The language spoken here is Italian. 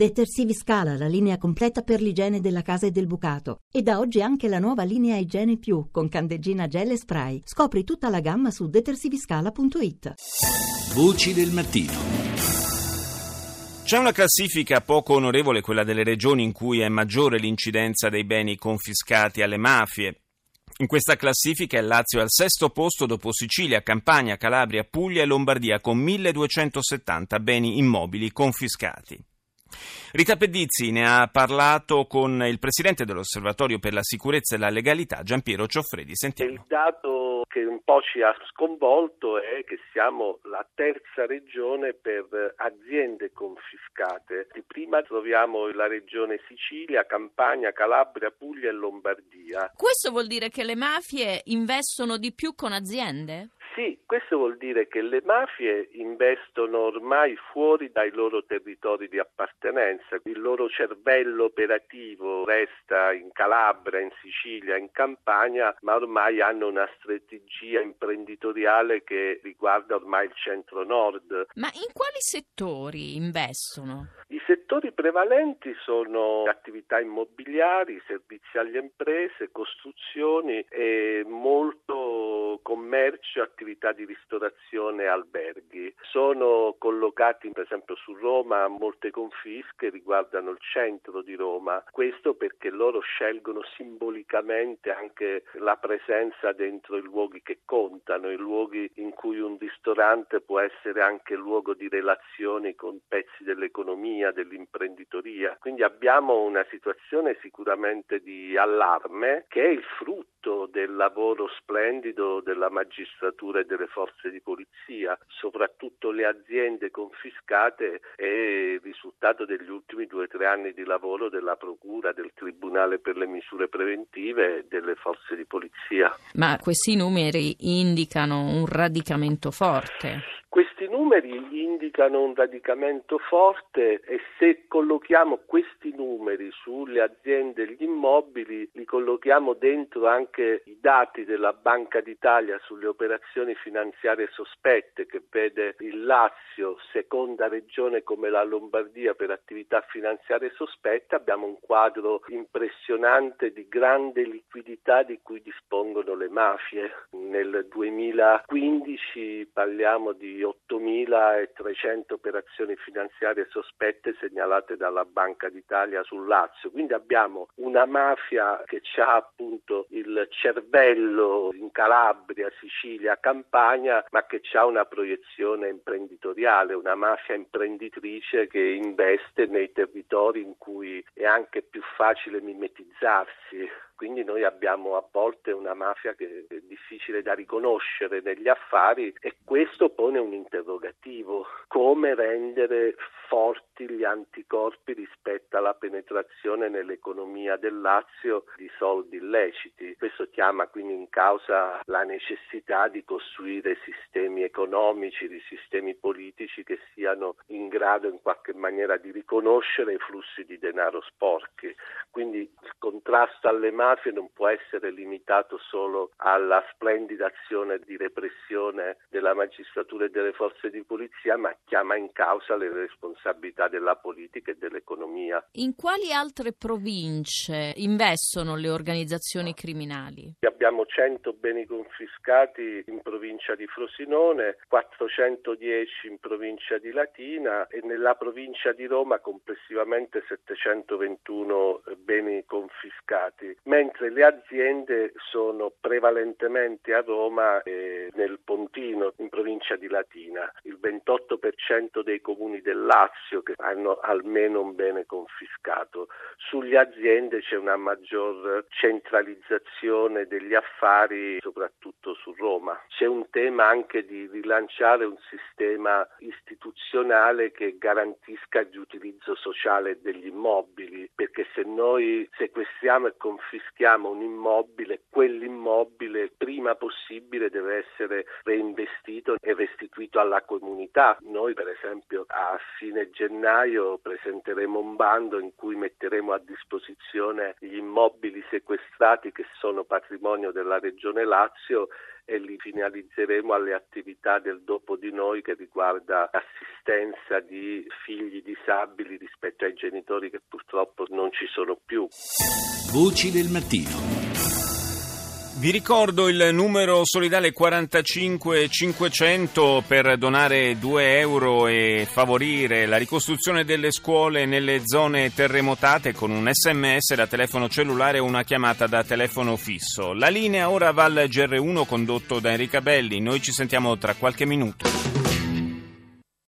Detersivi Scala, la linea completa per l'igiene della casa e del bucato. E da oggi anche la nuova linea Igiene Più con candeggina gel e spray. Scopri tutta la gamma su detersiviscala.it. Voci del mattino. C'è una classifica poco onorevole, quella delle regioni in cui è maggiore l'incidenza dei beni confiscati alle mafie. In questa classifica il Lazio è al sesto posto dopo Sicilia, Campania, Calabria, Puglia e Lombardia con 1270 beni immobili confiscati. Rita Pedizzi ne ha parlato con il presidente dell'Osservatorio per la sicurezza e la legalità, Giampiero Cioffredi. Sentiamo. Il dato che un po' ci ha sconvolto è che siamo la terza regione per aziende confiscate. Di prima troviamo la regione Sicilia, Campania, Calabria, Puglia e Lombardia. Questo vuol dire che le mafie investono di più con aziende? Sì, questo vuol dire che le mafie investono ormai fuori dai loro territori di appartenenza, il loro cervello operativo resta in Calabria, in Sicilia, in Campania, ma ormai hanno una strategia imprenditoriale che riguarda ormai il centro-nord. Ma in quali settori investono? I settori prevalenti sono attività immobiliari, servizi alle imprese, costruzioni e molto commercio, attività di ristorazione e alberghi. Sono collocati per esempio su Roma molte confische riguardano il centro di Roma, questo perché loro scelgono simbolicamente anche la presenza dentro i luoghi che contano, i luoghi in cui un ristorante può essere anche luogo di relazioni con pezzi dell'economia dell'imprenditoria. Quindi abbiamo una situazione sicuramente di allarme che è il frutto del lavoro splendido della magistratura e delle forze di polizia, soprattutto le aziende confiscate è il risultato degli ultimi due o tre anni di lavoro della Procura, del Tribunale per le misure preventive e delle forze di polizia. Ma questi numeri indicano un radicamento forte. Questi numeri indicano un radicamento forte e se collochiamo questi numeri sulle aziende e gli immobili, li collochiamo dentro anche i dati della Banca d'Italia sulle operazioni finanziarie sospette che vede il Lazio, seconda regione come la Lombardia per attività finanziarie sospette, abbiamo un quadro impressionante di grande liquidità di cui dispongono le mafie. Nel 2015 parliamo di 8.300 operazioni finanziarie sospette segnalate dalla Banca d'Italia sul Lazio. Quindi abbiamo una mafia che ha appunto il cervello in Calabria, Sicilia, Campania, ma che ha una proiezione imprenditoriale, una mafia imprenditrice che investe nei territori in cui è anche più facile mimetizzarsi quindi noi abbiamo a volte una mafia che è difficile da riconoscere negli affari e questo pone un interrogativo, come rendere forti gli anticorpi rispetto alla penetrazione nell'economia del Lazio di soldi illeciti. Questo chiama quindi in causa la necessità di costruire sistemi economici, di sistemi politici che siano in grado in qualche maniera di riconoscere i flussi di denaro sporchi. Quindi il contrasto alle mafie non può essere limitato solo alla splendida azione di repressione della magistratura e delle forze di polizia, ma chiama in causa le responsabilità responsabilità della politica e dell'economia. In quali altre province investono le organizzazioni criminali? Abbiamo 100 beni confiscati in provincia di Frosinone, 410 in provincia di Latina e nella provincia di Roma complessivamente 721 beni confiscati, mentre le aziende sono prevalentemente a Roma e nel Pontino in provincia di Latina. Il 28% dei comuni del Lazio che hanno almeno un bene confiscato. Sulle aziende c'è una maggior centralizzazione degli affari, soprattutto su Roma. C'è un tema anche di rilanciare un sistema istituzionale che garantisca il riutilizzo sociale degli immobili, perché se noi sequestriamo e confischiamo un immobile, quell'immobile prima possibile deve essere reinvestito e restituito alla comunità. Noi per esempio a fine gennaio presenteremo un bando in cui metteremo a disposizione gli immobili sequestrati che sono patrimonio della Regione Lazio e li finalizzeremo alle attività del dopo di noi che riguarda assistenza di figli disabili rispetto ai genitori che purtroppo non ci sono più. Voci del mattino. Vi ricordo il numero solidale 45500 per donare 2 euro e favorire la ricostruzione delle scuole nelle zone terremotate con un sms da telefono cellulare o una chiamata da telefono fisso. La linea ora va al GR1 condotto da Enrica Belli. Noi ci sentiamo tra qualche minuto.